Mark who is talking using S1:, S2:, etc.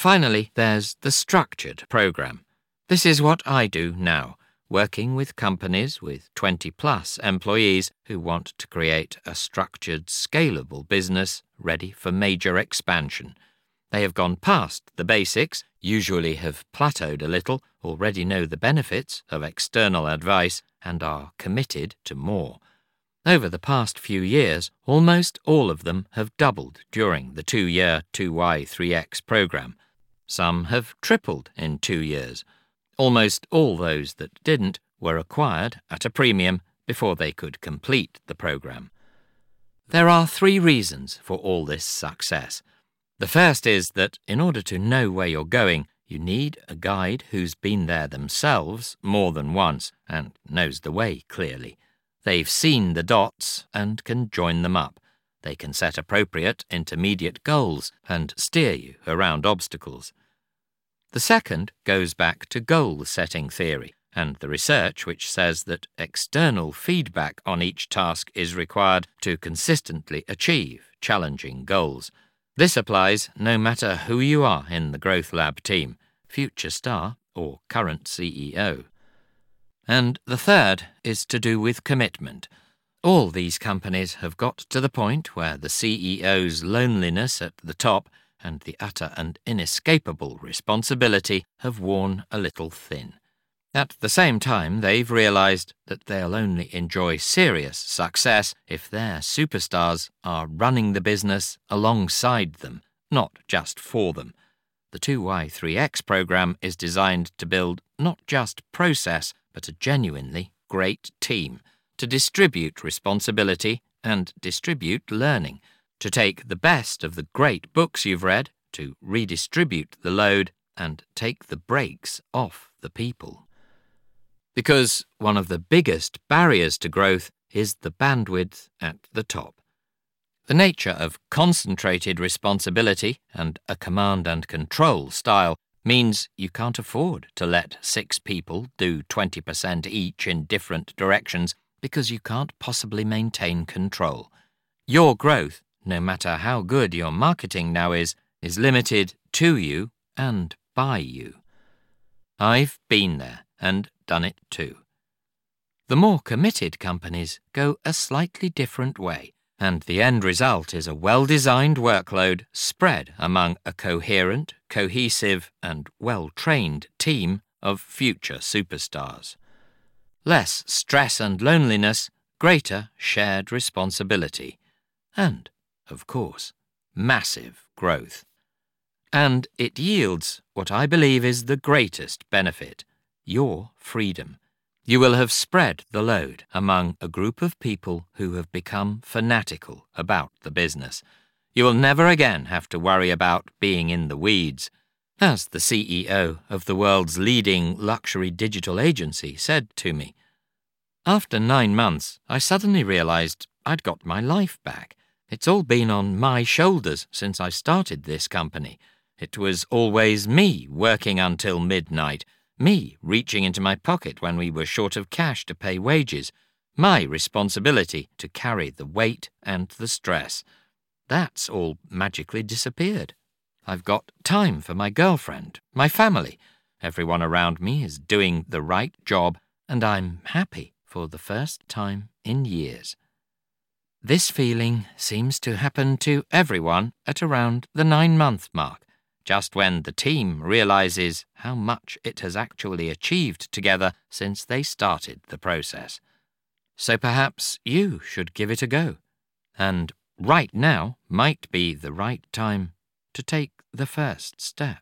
S1: Finally, there's the structured program. This is what I do now, working with companies with 20 plus employees who want to create a structured, scalable business ready for major expansion. They have gone past the basics, usually have plateaued a little, already know the benefits of external advice, and are committed to more. Over the past few years, almost all of them have doubled during the two year 2Y3X program. Some have tripled in two years. Almost all those that didn't were acquired at a premium before they could complete the program. There are three reasons for all this success. The first is that in order to know where you're going, you need a guide who's been there themselves more than once and knows the way clearly. They've seen the dots and can join them up. They can set appropriate intermediate goals and steer you around obstacles. The second goes back to goal setting theory and the research which says that external feedback on each task is required to consistently achieve challenging goals. This applies no matter who you are in the Growth Lab team, future star or current CEO. And the third is to do with commitment. All these companies have got to the point where the CEO's loneliness at the top and the utter and inescapable responsibility have worn a little thin. At the same time, they've realized that they'll only enjoy serious success if their superstars are running the business alongside them, not just for them. The 2Y3X program is designed to build not just process, but a genuinely great team, to distribute responsibility and distribute learning, to take the best of the great books you've read, to redistribute the load, and take the brakes off the people. Because one of the biggest barriers to growth is the bandwidth at the top. The nature of concentrated responsibility and a command and control style means you can't afford to let six people do 20% each in different directions because you can't possibly maintain control. Your growth, no matter how good your marketing now is, is limited to you and by you. I've been there and done it too. The more committed companies go a slightly different way, and the end result is a well designed workload spread among a coherent, cohesive, and well trained team of future superstars. Less stress and loneliness, greater shared responsibility, and, of course, massive growth. And it yields what I believe is the greatest benefit your freedom. You will have spread the load among a group of people who have become fanatical about the business. You will never again have to worry about being in the weeds. As the CEO of the world's leading luxury digital agency said to me, after nine months, I suddenly realized I'd got my life back. It's all been on my shoulders since I started this company. It was always me working until midnight me reaching into my pocket when we were short of cash to pay wages. My responsibility to carry the weight and the stress. That's all magically disappeared. I've got time for my girlfriend, my family. Everyone around me is doing the right job, and I'm happy for the first time in years. This feeling seems to happen to everyone at around the nine month mark just when the team realizes how much it has actually achieved together since they started the process. So perhaps you should give it a go. And right now might be the right time to take the first step.